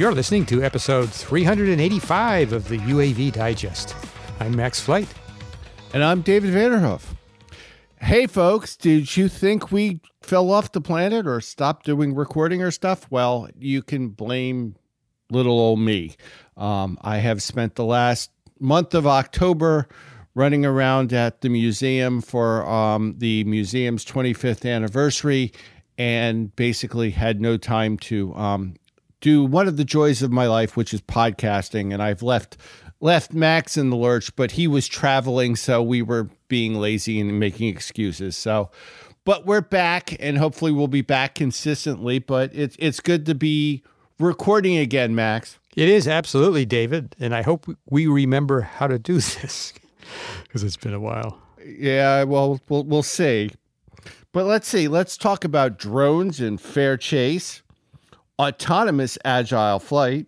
You're listening to episode 385 of the UAV Digest. I'm Max Flight. And I'm David Vanderhoof. Hey, folks, did you think we fell off the planet or stopped doing recording or stuff? Well, you can blame little old me. Um, I have spent the last month of October running around at the museum for um, the museum's 25th anniversary and basically had no time to um, do one of the joys of my life, which is podcasting. And I've left left Max in the lurch, but he was traveling, so we were being lazy and making excuses. So, but we're back, and hopefully we'll be back consistently. But it's it's good to be recording again, Max. It is absolutely, David, and I hope we remember how to do this because it's been a while. Yeah, well, we'll we'll see. But let's see. Let's talk about drones and fair chase, autonomous agile flight,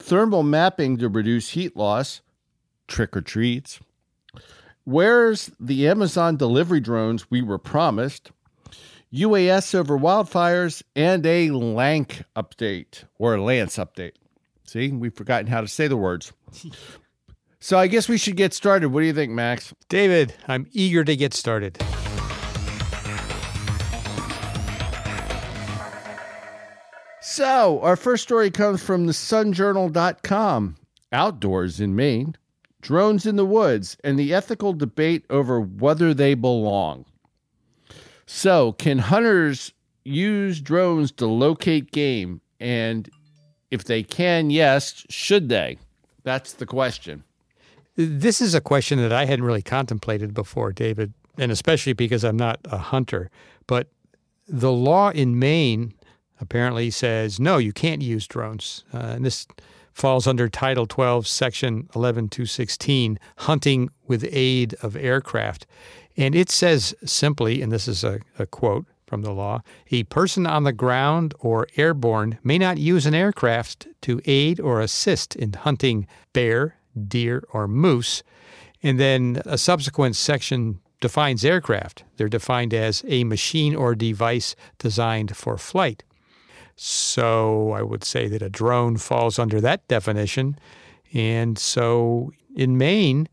thermal mapping to reduce heat loss, trick or treats. Where's the Amazon delivery drones we were promised? UAS over wildfires and a LAANC update or Lance update. See, we've forgotten how to say the words. so I guess we should get started. What do you think, Max? David, I'm eager to get started. So, our first story comes from the sunjournal.com. Outdoors in Maine, drones in the woods, and the ethical debate over whether they belong. So, can hunters use drones to locate game? And if they can, yes, should they? That's the question. This is a question that I hadn't really contemplated before, David, and especially because I'm not a hunter. But the law in Maine apparently says no, you can't use drones. Uh, and this falls under Title 12, Section 11216, hunting with aid of aircraft. And it says simply, and this is a, a quote from the law a person on the ground or airborne may not use an aircraft to aid or assist in hunting bear, deer, or moose. And then a subsequent section defines aircraft. They're defined as a machine or device designed for flight. So I would say that a drone falls under that definition. And so in Maine,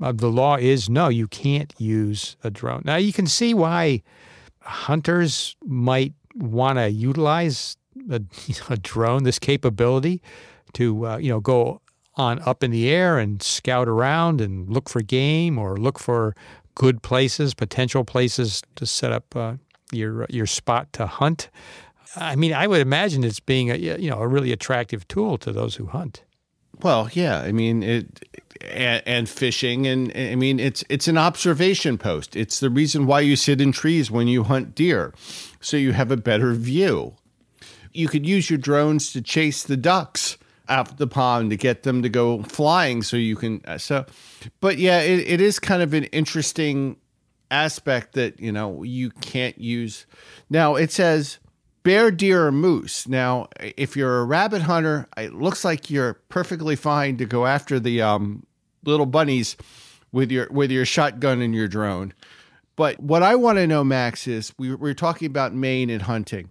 uh, the law is no, you can't use a drone. Now you can see why hunters might want to utilize a, a, drone, this capability to uh, you know go on up in the air and scout around and look for game or look for good places, potential places to set up uh, your your spot to hunt. I mean, I would imagine it's being a you know a really attractive tool to those who hunt. Well, yeah, I mean it, and, and, fishing, and I mean it's it's an observation post. It's the reason why you sit in trees when you hunt deer, so you have a better view. You could use your drones to chase the ducks out the pond to get them to go flying, so you can. Uh, so, but yeah, it, it is kind of an interesting aspect that you know you can't use. Now it says bear, deer, or moose. Now, if you're a rabbit hunter, it looks like you're perfectly fine to go after the um, little bunnies with your with your shotgun and your drone. But what I want to know, Max, is we, we're talking about Maine and hunting.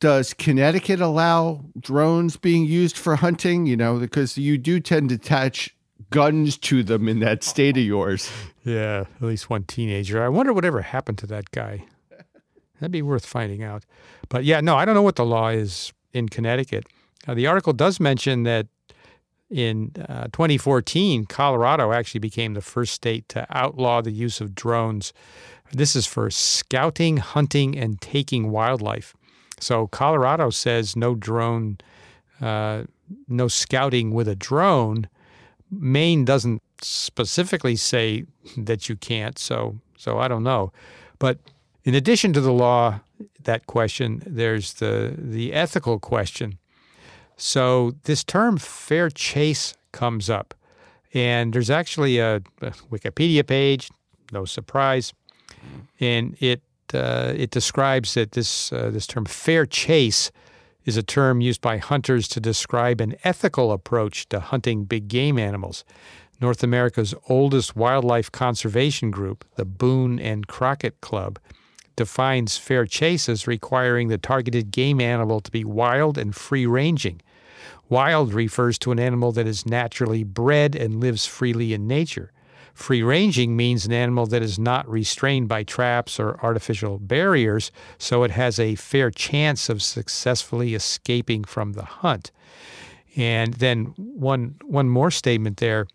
Does Connecticut allow drones being used for hunting? You know, because you do tend to attach guns to them in that state of yours. Yeah, at least one teenager. I wonder whatever happened to that guy. That'd be worth finding out. But yeah, no, I don't know what the law is in Connecticut. Uh, the article does mention that in uh, 2014, Colorado actually became the first state to outlaw the use of drones. This is for scouting, hunting, and taking wildlife. So Colorado says no drone, uh, no scouting with a drone. Maine doesn't specifically say that you can't. So so I don't know, but in addition to the law, that question, there's the, the ethical question. So this term fair chase comes up. And there's actually a, a Wikipedia page, no surprise. And it, uh, it describes that this, uh, this term fair chase is a term used by hunters to describe an ethical approach to hunting big game animals. North America's oldest wildlife conservation group, the Boone and Crockett Club, defines fair chase as requiring the targeted game animal to be wild and free ranging. Wild refers to an animal that is naturally bred and lives freely in nature. Free ranging means an animal that is not restrained by traps or artificial barriers, so it has a fair chance of successfully escaping from the hunt. And then one one more statement there.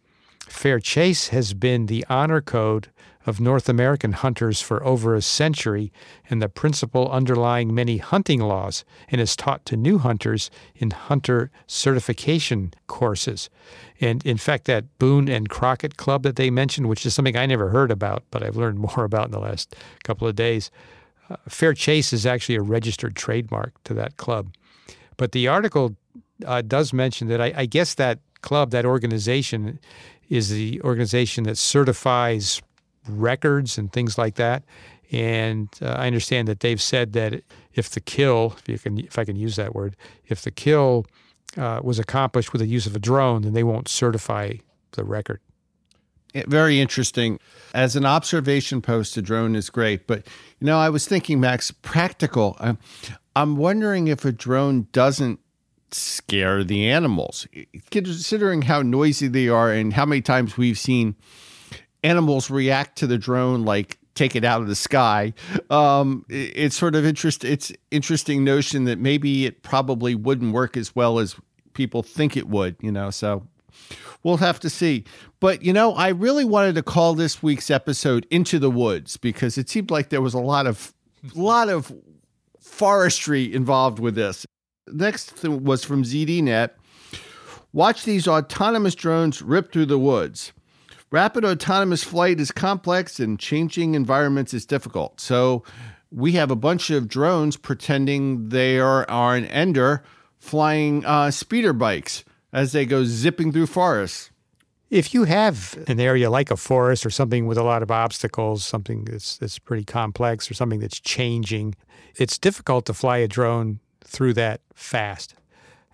Fair chase has been the honor code of North American hunters for over a century and the principle underlying many hunting laws and is taught to new hunters in hunter certification courses. And in fact, that Boone and Crockett Club that they mentioned, which is something I never heard about, but I've learned more about in the last couple of days, uh, Fair Chase is actually a registered trademark to that club. But the article uh, does mention that I, I guess that club, that organization, is the organization that certifies records and things like that. And uh, I understand that they've said that if the kill, if, you can, if I can use that word, if the kill uh, was accomplished with the use of a drone, then they won't certify the record. Very interesting. As an observation post, a drone is great. But, you know, I was thinking, Max, practical. I'm, I'm wondering if a drone doesn't scare the animals, considering how noisy they are and how many times we've seen animals react to the drone like take it out of the sky. Um, it's sort of interest. It's interesting notion that maybe it probably wouldn't work as well as people think it would. You know, so we'll have to see. But you know, I really wanted to call this week's episode "Into the Woods" because it seemed like there was a lot of, lot of forestry involved with this. Next was from ZDNet. Watch these autonomous drones rip through the woods. Rapid autonomous flight is complex and changing environments is difficult. So we have a bunch of drones pretending they are, are an Endor flying uh, speeder bikes as they go zipping through forests. If you have an area like a forest or something with a lot of obstacles, something that's, that's pretty complex or something that's changing, it's difficult to fly a drone through that fast.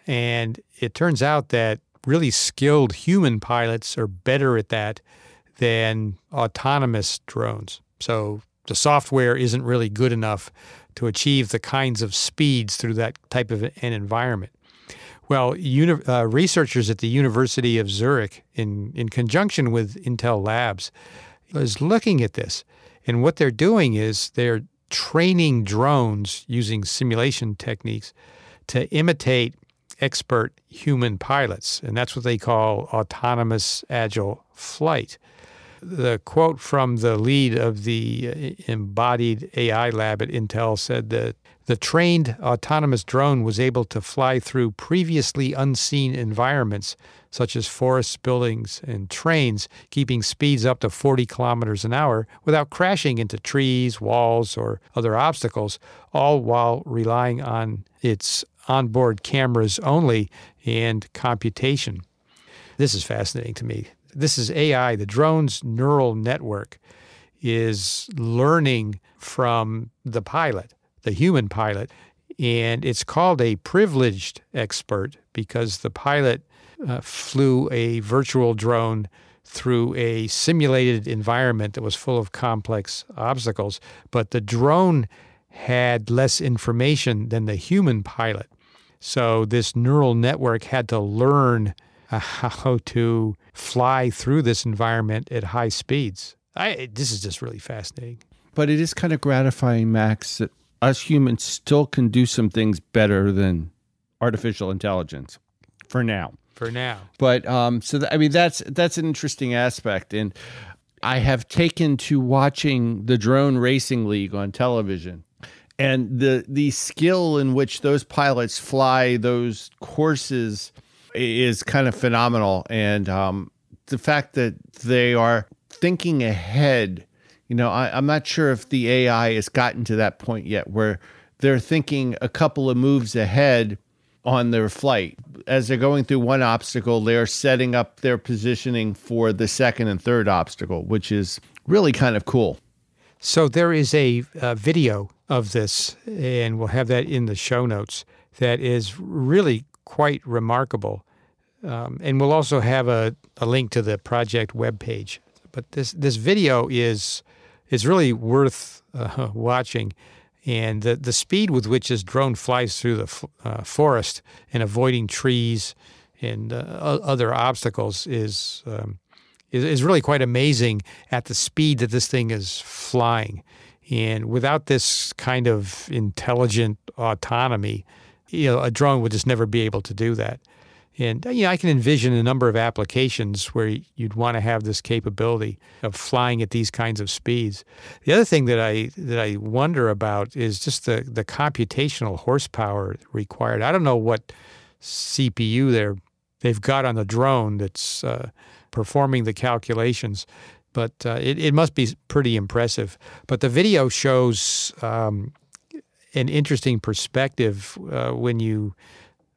And it turns out that really skilled human pilots are better at that than autonomous drones. So the software isn't really good enough to achieve the kinds of speeds through that type of an environment. Well, uni- uh, researchers at the University of Zurich, in, in conjunction with Intel Labs, is looking at this. And what they're doing is they're training drones using simulation techniques to imitate expert human pilots, and that's what they call autonomous agile flight. The quote from the lead of the uh, embodied AI lab at Intel said that the trained autonomous drone was able to fly through previously unseen environments such as forests, buildings, and trains, keeping speeds up to 40 kilometers an hour without crashing into trees, walls, or other obstacles, all while relying on its onboard cameras only and computation. This is fascinating to me. This is AI. The drone's neural network is learning from the pilot, the human pilot, and it's called a privileged expert because the pilot uh, flew a virtual drone through a simulated environment that was full of complex obstacles, but the drone had less information than the human pilot. So this neural network had to learn uh, how to fly through this environment at high speeds. I, this is just really fascinating. But it is kind of gratifying, Max, that us humans still can do some things better than artificial intelligence for now. For now. But um, so th- I mean that's that's an interesting aspect, and I have taken to watching the drone racing league on television and the the skill in which those pilots fly those courses is kind of phenomenal. And um, the fact that they are thinking ahead you know I, i'm not sure if the ai has gotten to that point yet where they're thinking a couple of moves ahead on their flight. As they're going through one obstacle they're setting up their positioning for the second and third obstacle which is really kind of cool. So there is a, a, video of this, and we'll have that in the show notes, that is really quite remarkable. Um, and we'll also have a, a link to the project webpage. But this, this video is, is really worth uh, watching. And the, the speed with which this drone flies through the uh, forest and avoiding trees and uh, other obstacles is, um, is, is really quite amazing at the speed that this thing is flying. And without this kind of intelligent autonomy, you know, a drone would just never be able to do that. And you know, I can envision a number of applications where you'd want to have this capability of flying at these kinds of speeds. The other thing that I that I wonder about is just the the computational horsepower required. I don't know what CPU they're they've got on the drone that's uh, performing the calculations, but uh, it, it must be pretty impressive. But the video shows um, an interesting perspective uh, when you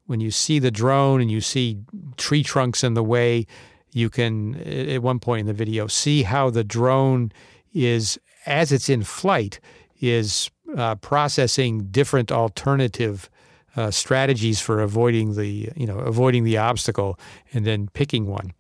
when you see the drone and you see tree trunks in the way, you can, at one point in the video, see how the drone is, as it's in flight, is uh, processing different alternative uh, strategies for avoiding the, you know, avoiding the obstacle and then picking one.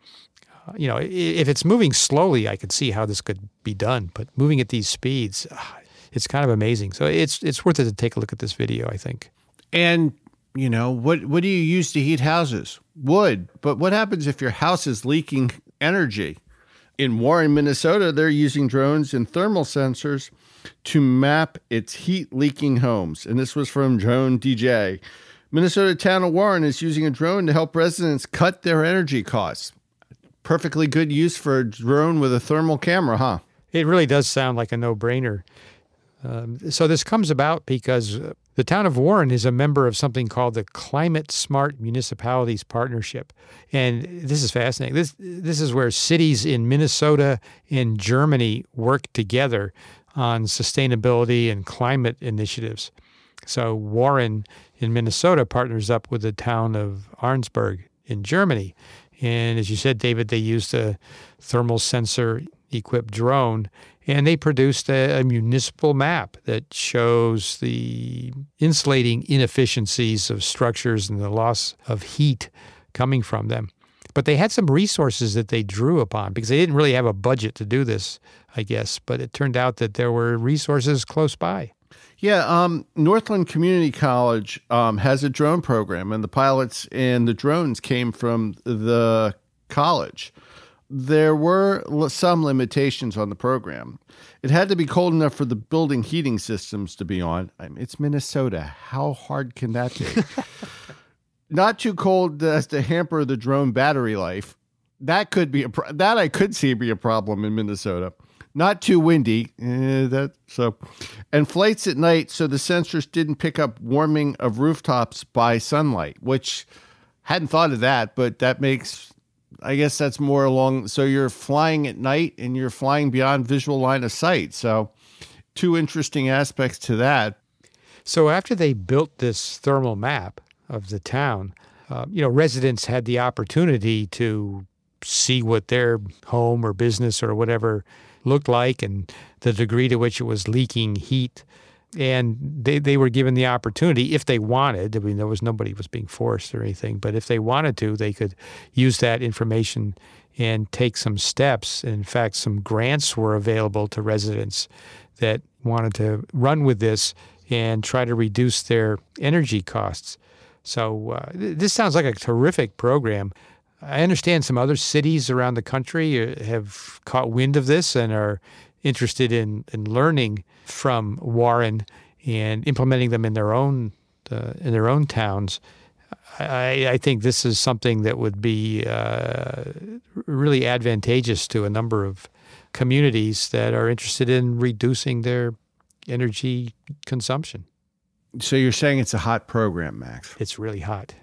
You know, if it's moving slowly, I could see how this could be done, but moving at these speeds, ah, it's kind of amazing. So it's it's worth it to take a look at this video, I think. And you know, what what do you use to heat houses? Wood. But what happens if your house is leaking energy? In Warren, Minnesota, they're using drones and thermal sensors to map its heat leaking homes. And this was from Drone DJ. Minnesota town of Warren is using a drone to help residents cut their energy costs. Perfectly good use for a drone with a thermal camera, huh? It really does sound like a no brainer. Um, so this comes about because the town of Warren is a member of something called the Climate Smart Municipalities Partnership, and this is fascinating. This this is where cities in Minnesota and Germany work together on sustainability and climate initiatives. So Warren in Minnesota partners up with the town of Arnsberg in Germany, and as you said, David, they used a thermal sensor equipped drone and they produced a, a, municipal map that shows the insulating inefficiencies of structures and the loss of heat coming from them. But they had some resources that they drew upon because they didn't really have a budget to do this, I guess. But it turned out that there were resources close by. Yeah, um, Northland Community College um, has a drone program, and the pilots and the drones came from the college there were some limitations on the program. It had to be cold enough for the building heating systems to be on. I mean, it's Minnesota. How hard can that be? Not too cold as to hamper the drone battery life. That could be a pro- that I could see be a problem in Minnesota. Not too windy. Eh, that so, and flights at night, so the sensors didn't pick up warming of rooftops by sunlight, which hadn't thought of that, but that makes I guess that's more along. So you're flying at night and you're flying beyond visual line of sight. So, two interesting aspects to that. So after they built this thermal map of the town, uh, you know, residents had the opportunity to see what their home or business or whatever looked like and the degree to which it was leaking heat and they, they were given the opportunity if they wanted. I mean, there was nobody was being forced or anything, but if they wanted to, they could use that information and take some steps. in fact, some grants were available to residents that wanted to run with this and try to reduce their energy costs. So uh, this sounds like a terrific program. I understand some other cities around the country uh, have caught wind of this and are interested in, in learning from Warren and implementing them in their own uh, in their own towns. I, I, think this is something that would be uh, really advantageous to a number of communities that are interested in reducing their energy consumption. So you're saying it's a hot program, Max? It's really hot.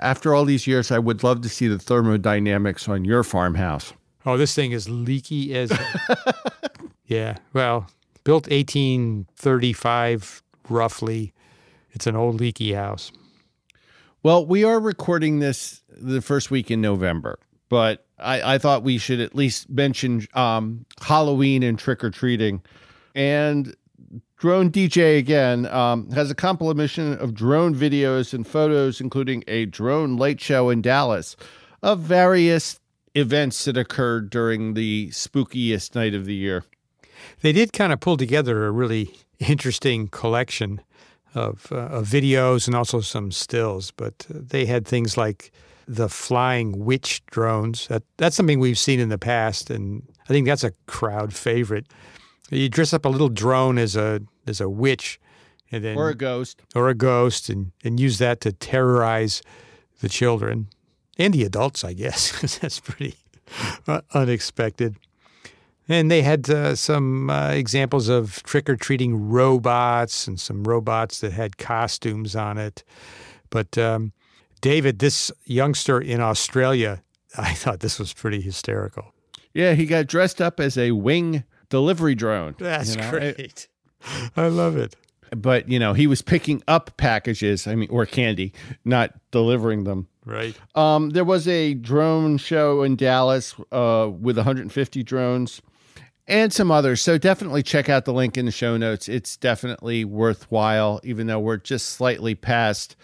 After all these years, I would love to see the thermodynamics on your farmhouse. Oh, this thing is leaky as Yeah. Well, built 1835 roughly. It's an old leaky house. Well, we are recording this the first week in November, but I, I thought we should at least mention um, Halloween and trick or treating. And Drone DJ again um, has a compilation of drone videos and photos, including a drone light show in Dallas of various events that occurred during the spookiest night of the year. They did kind of pull together a really interesting collection of, uh, of videos and also some stills, but uh, they had things like the flying witch drones. That, that's something we've seen in the past, and I think that's a crowd favorite. You dress up a little drone as a as a witch, and then or a ghost, or a ghost, and and use that to terrorize the children and the adults, I guess, because that's pretty unexpected. And they had uh, some uh, examples of trick or treating robots and some robots that had costumes on it. But um, David, this youngster in Australia, I thought this was pretty hysterical. Yeah, he got dressed up as a wing delivery drone. That's you know? great. I love it. But, you know, he was picking up packages, I mean, or candy, not delivering them. Right. Um, there was a drone show in Dallas uh, with 150 drones and some others. So definitely check out the link in the show notes. It's definitely worthwhile, even though we're just slightly past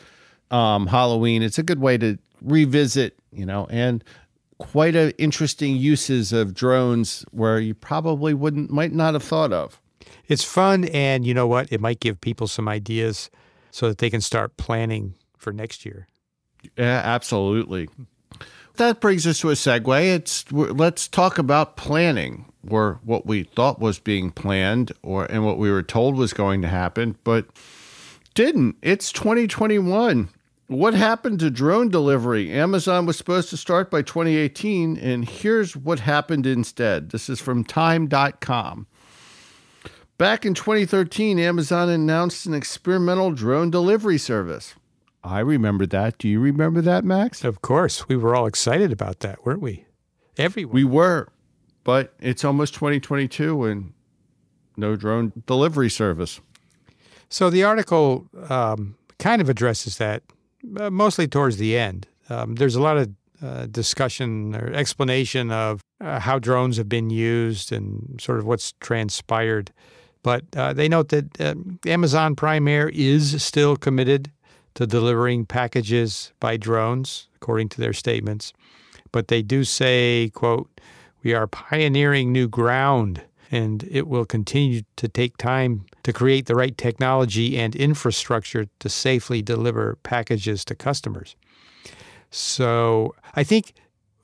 um, Halloween. It's a good way to revisit, you know, and quite a interesting uses of drones where you probably wouldn't might not have thought of. It's fun, and you know what? It might give people some ideas so that they can start planning for next year. Yeah, absolutely. That brings us to a segue. It's let's talk about planning, or what we thought was being planned, or and what we were told was going to happen, but didn't. It's 2021. What happened to drone delivery? Amazon was supposed to start by 2018, and here's what happened instead. This is from Time.com. Back in 2013, Amazon announced an experimental drone delivery service. I remember that. Do you remember that, Max? Of course. We were all excited about that, weren't we? Everyone. We were, but it's almost 2022 and no drone delivery service. So the article um, kind of addresses that uh, mostly towards the end. Um, there's a lot of uh, discussion or explanation of uh, how drones have been used and sort of what's transpired. But uh, they note that um, Amazon Prime Air is still committed to delivering packages by drones, according to their statements. But they do say, quote, we are pioneering new ground and it will continue to take time to create the right technology and infrastructure to safely deliver packages to customers. So I think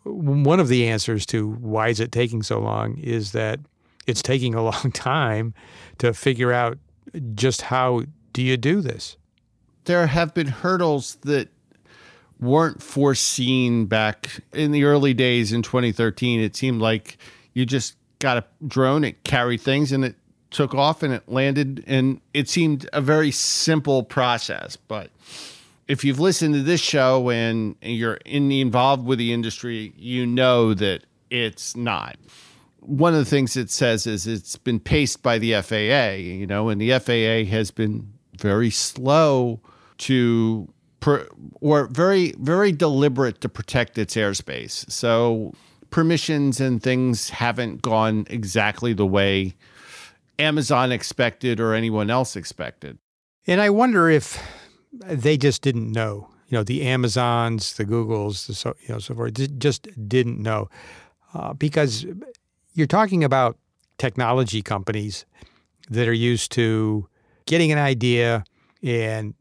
one of the answers to why is it taking so long is that it's taking a long time to figure out just how do you do this there have been hurdles that weren't foreseen back in the early days in 2013. It seemed like you just got a drone, it carried things, and it took off and it landed. And it seemed a very simple process. But if you've listened to this show and you're in the, involved with the industry, you know that it's not. One of the things it says is it's been paced by the FAA, you know, and the FAA has been very slow to or very very deliberate to protect its airspace. So permissions and things haven't gone exactly the way Amazon expected or anyone else expected. And I wonder if they just didn't know. You know, the Amazons, the Googles, the so you know so forth, just didn't know uh, because you're talking about technology companies that are used to getting an idea and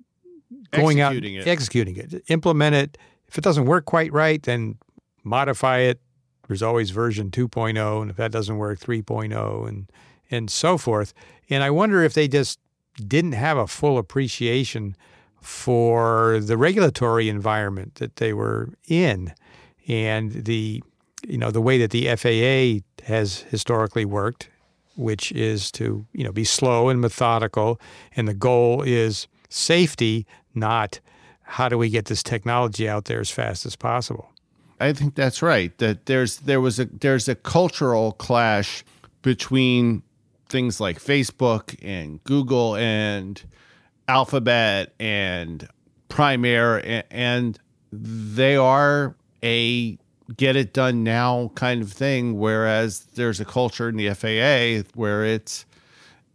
going executing out, it. executing it, implement it. If it doesn't work quite right, then modify it. There's always version 2.0, and if that doesn't work, 3.0, and and so forth. And I wonder if they just didn't have a full appreciation for the regulatory environment that they were in, and the you know the way that the FAA has historically worked, which is to you know be slow and methodical, and the goal is safety, not how do we get this technology out there as fast as possible. I think that's right. That there's there was a there's a cultural clash between things like Facebook and Google and Alphabet and Prime Air and they are a get it done now kind of thing whereas there's a culture in the FAA where it's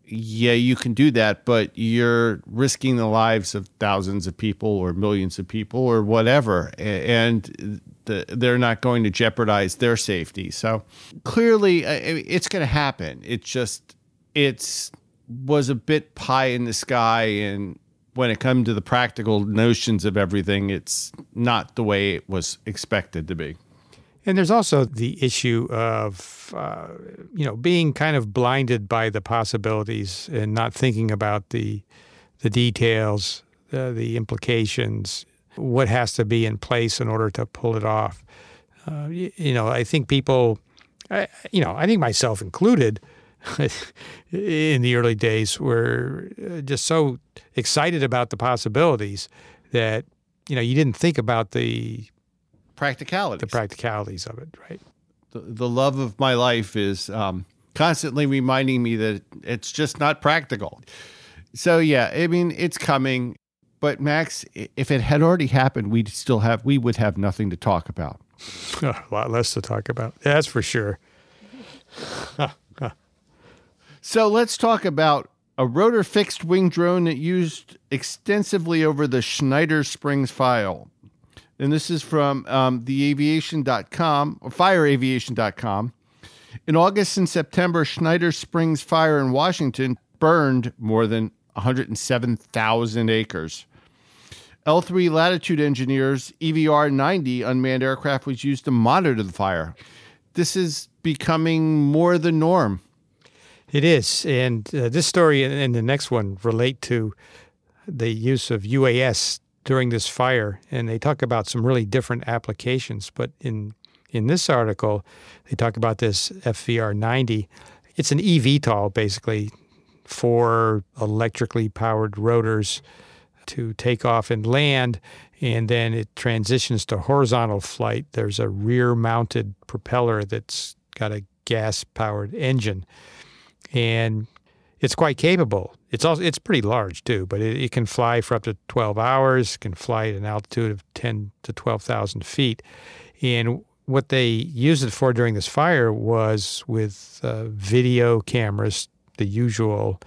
yeah, you can do that, but you're risking the lives of thousands of people or millions of people or whatever, and the, they're not going to jeopardize their safety. So clearly, uh, it's going to happen. It's just it's was a bit pie in the sky and when it comes to the practical notions of everything, it's not the way it was expected to be. And there's also the issue of, uh, you know, being kind of blinded by the possibilities and not thinking about the the details, uh, the implications, what has to be in place in order to pull it off. Uh, you, you, know, I think people, I, you know, I think myself included, in the early days were uh, just so excited about the possibilities that you know you didn't think about the practicalities. the practicalities of it right? The, the love of my life is um, constantly reminding me that it's just not practical. So yeah i mean it's coming but max if it had already happened we'd still have we would have nothing to talk about. A lot less to talk about that's for sure So let's talk about a rotor fixed wing drone that used extensively over the Schneider Springs file. And this is from um, theaviation.com or fireaviation.com. In August and September, Schneider Springs fire in Washington burned more than 107,000 acres. L3 Latitude Engineers FVR 90 unmanned aircraft was used to monitor the fire. This is becoming more the norm. It is. And uh, this story and the next one relate to the use of UAS during this fire. And they talk about some really different applications. But in, in this article, they talk about this FVR 90. It's an eVTOL, basically, for electrically powered rotors to take off and land. And then it transitions to horizontal flight. There's a rear mounted propeller that's got a gas powered engine and it's quite capable. It's also it's pretty large too, but it, it, can fly for up to 12 hours. Can fly at an altitude of 10 to 12,000 feet, and what they used it for during this fire was with uh, video cameras, the usual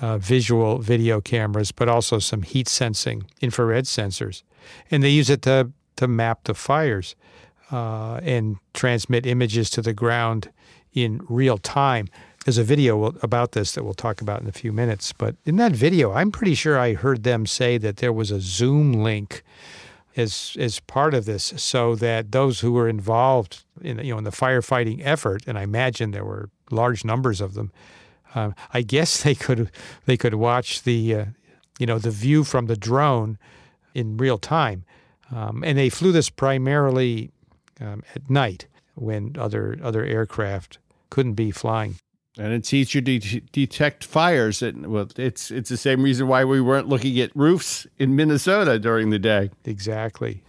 uh, visual video cameras, but also some heat sensing infrared sensors, and they use it to to map the fires uh, and transmit images to the ground in real time. There's a video about this that we'll talk about in a few minutes. But in that video, I'm pretty sure I heard them say that there was a Zoom link as as part of this, so that those who were involved in you know in the firefighting effort, and I imagine there were large numbers of them, uh, I guess they could they could watch the uh, you know the view from the drone in real time, um, and they flew this primarily um, at night when other other aircraft couldn't be flying. And it's easier to detect fires. It, well, it's it's the same reason why we weren't looking at roofs in Minnesota during the day. Exactly.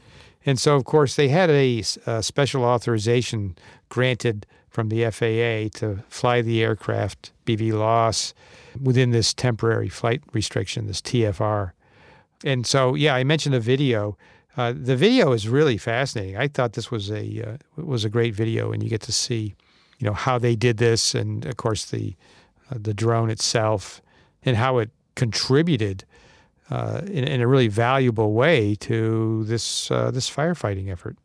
And so, of course, they had a, a special authorization granted from the FAA to fly the aircraft BVLOS within this temporary flight restriction, this TFR. And so, yeah, I mentioned the video. Uh, the video is really fascinating. I thought this was a uh, was a great video, and you get to see you know how they did this, and of course the uh, the drone itself, and how it contributed uh, in, in, a really valuable way to this uh, this firefighting effort.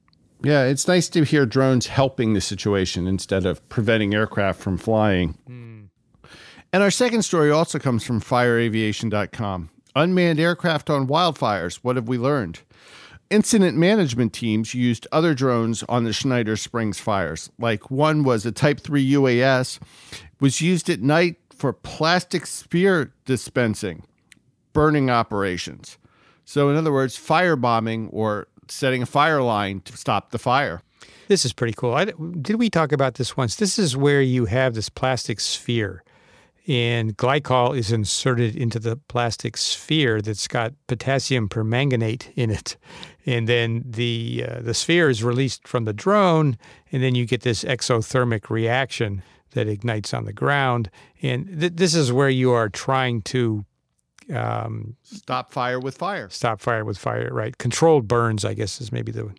Yeah, it's nice to hear drones helping the situation instead of preventing aircraft from flying. Mm. And our second story also comes from fireaviation.com. Unmanned aircraft on wildfires. What have we learned? Incident management teams used other drones on the Schneider Springs fires. Like one was a Type 3 UAS, was used at night for plastic sphere dispensing, burning operations. So, in other words, firebombing or setting a fire line to stop the fire. This is pretty cool. I, did we talk about this once? This is where you have this plastic sphere and glycol is inserted into the plastic sphere that's got potassium permanganate in it. And then the uh, the sphere is released from the drone, and then you get this exothermic reaction that ignites on the ground. And th- this is where you are trying to um, stop fire with fire. Stop fire with fire, right? Controlled burns, I guess, is maybe the,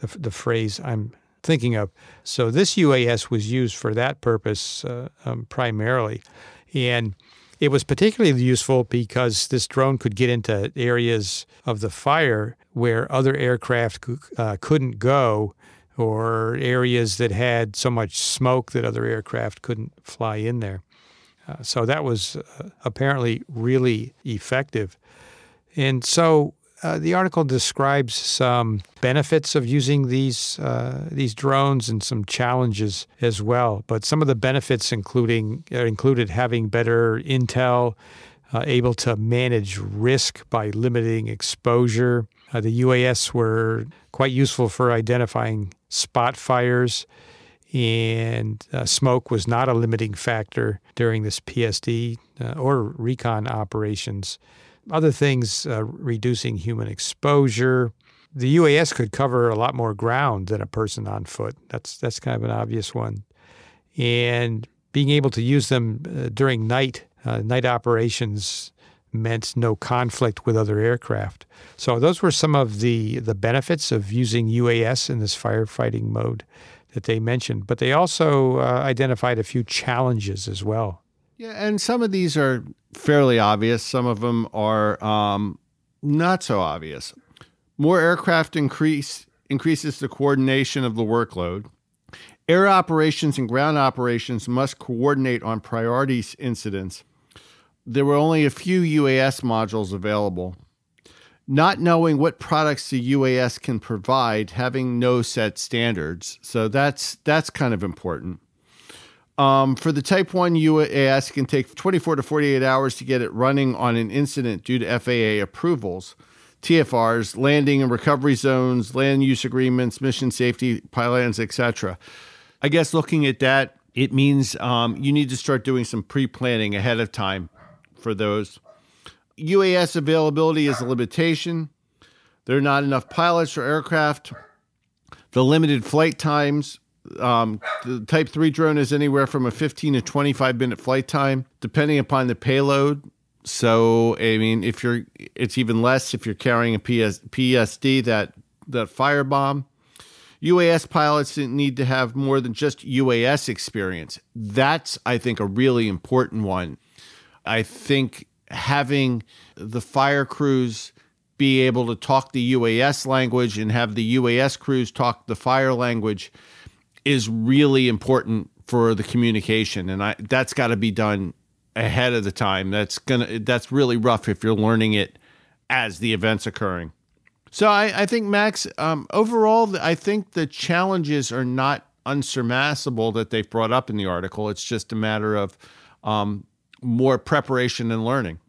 the, the phrase I'm thinking of. So this UAS was used for that purpose uh, um, primarily. And it was particularly useful because this drone could get into areas of the fire where other aircraft uh, couldn't go or areas that had so much smoke that other aircraft couldn't fly in there. Uh, so that was uh, apparently really effective. And so uh, the article describes some benefits of using these uh, these drones and some challenges as well. But some of the benefits, including uh, included having better intel, uh, able to manage risk by limiting exposure. Uh, the UAS were quite useful for identifying spot fires, and uh, smoke was not a limiting factor during this PSD or recon operations other things uh, reducing human exposure. The UAS could cover a lot more ground than a person on foot. That's that's kind of an obvious one, and being able to use them uh, during night uh, night operations meant no conflict with other aircraft. So those were some of the the benefits of using UAS in this firefighting mode that they mentioned. But they also uh, identified a few challenges as well. Yeah, and some of these are fairly obvious. Some of them are um, not so obvious. More aircraft increase increases the coordination of the workload. Air operations and ground operations must coordinate on priority incidents. There were only a few UAS modules available. Not knowing what products the UAS can provide, having no set standards. So that's that's kind of important. Um, for the Type 1 UAS, can take 24 to 48 hours to get it running on an incident due to FAA approvals. TFRs, landing and recovery zones, land use agreements, mission safety plans, etc. I guess looking at that, it means um, you need to start doing some pre planning ahead of time for those. UAS availability is a limitation. There are not enough pilots or aircraft. The limited flight times um, the Type 3 drone is anywhere from a 15 to 25 minute flight time, depending upon the payload. So, I mean, if you're, it's even less if you're carrying a PS, PSD, that, that firebomb. UAS pilots need to have more than just UAS experience. That's, I think, a really important one. I think having the fire crews be able to talk the UAS language and have the UAS crews talk the fire language is really important for the communication and I that's got to be done ahead of the time. That's gonna that's really rough if you're learning it as the event's occurring. So I, I think Max, um, overall, I think the challenges are not unsurmountable that they've brought up in the article. It's just a matter of um, more preparation and learning.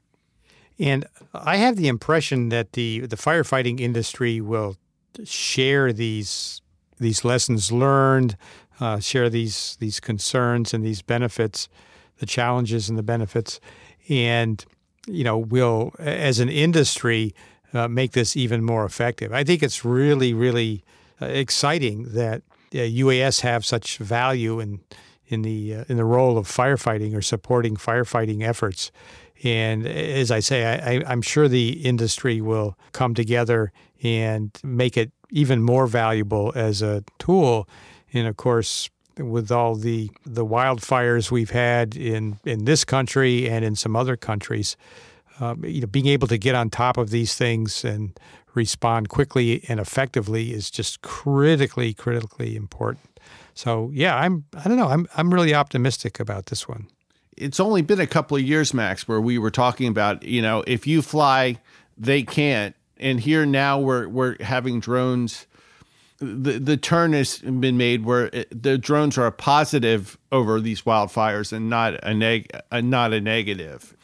And I have the impression that the the firefighting industry will share these these lessons learned, uh, share these these concerns and these benefits, the challenges and the benefits, and you know will as an industry uh, make this even more effective. I think it's really really uh, exciting that UAS uh, have such value in in the uh, in the role of firefighting or supporting firefighting efforts. And as I say, I, am sure the industry will come together and make it even more valuable as a tool. And of course, with all the, the wildfires we've had in, in this country and in some other countries, um, you know, being able to get on top of these things and respond quickly and effectively is just critically, critically important. So yeah, I'm I don't know, I'm I'm really optimistic about this one. It's only been a couple of years, Max, where we were talking about, you know, if you fly, they can't and here now we're we're having drones. The the turn has been made where it, the drones are a positive over these wildfires and not a neg uh, not a negative.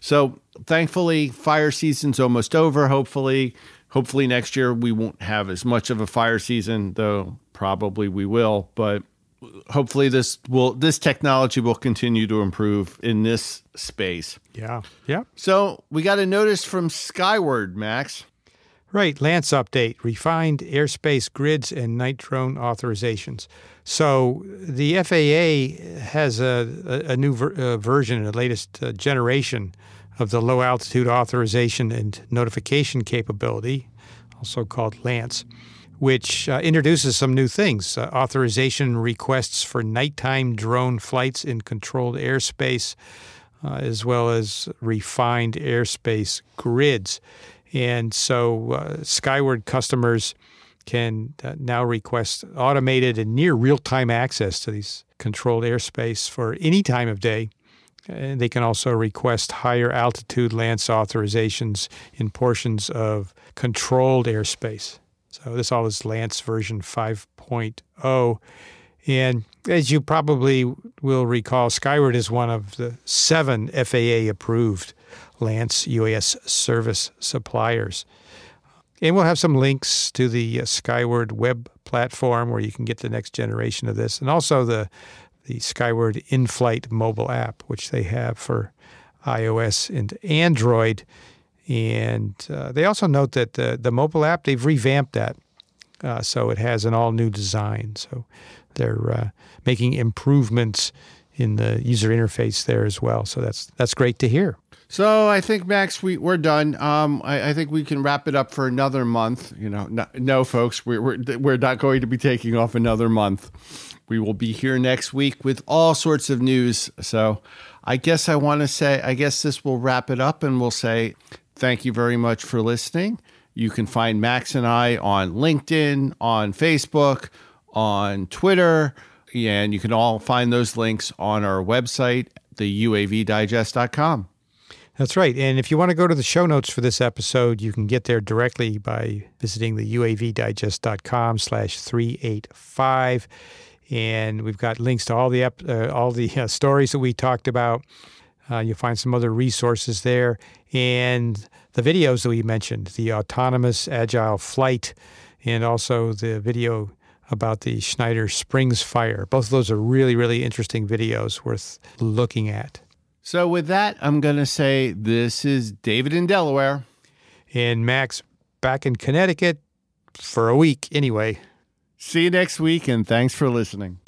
So thankfully, fire season's almost over. Hopefully, hopefully next year we won't have as much of a fire season, though probably we will. But hopefully this will this technology will continue to improve in this space. Yeah. Yeah. So we got a notice from Skyward, Max. Right, LAANC update, refined airspace grids and night drone authorizations. So the FAA has a, a, new ver- uh, version, the latest uh, generation of the low altitude authorization and notification capability, also called LAANC, which uh, introduces some new things uh, authorization requests for nighttime drone flights in controlled airspace, uh, as well as refined airspace grids. And so uh, Skyward customers can uh, now request automated and near real time access to these controlled airspace for any time of day And they can also request higher altitude LAANC authorizations in portions of controlled airspace. So this all is LAANC version 5.0. And as you probably will recall, Skyward is one of the seven FAA approved LAANC UAS service suppliers. And we'll have some links to the uh, Skyward web platform where you can get the next generation of this, and also the the Skyward in-flight mobile app, which they have for iOS and Android. And uh, they also note that the the mobile app they've revamped that, uh, so it has an all new design. So they're uh, making improvements in the user interface there as well. So that's that's great to hear. So I think Max, we we're done. Um, I, I, think we can wrap it up for another month. You know, no, no folks, we're, we're we're not going to be taking off another month. We will be here next week with all sorts of news. So I guess I want to say, I guess this will wrap it up, and we'll say thank you very much for listening. You can find Max and I on LinkedIn, on Facebook, on Twitter, and you can all find those links on our website, the UAVdigest.com. That's right. And if you want to go to the show notes for this episode, you can get there directly by visiting the uavdigest.com slash 385. And we've got links to all the uh, all the uh, stories that we talked about. Uh, you'll find some other resources there. And the videos that we mentioned, the autonomous agile flight, and also the video about the Schneider Springs fire. Both of those are really, really interesting videos worth looking at. So, with that, I'm going to say this is David in Delaware. And Max back in Connecticut for a week anyway. See you next week, and thanks for listening.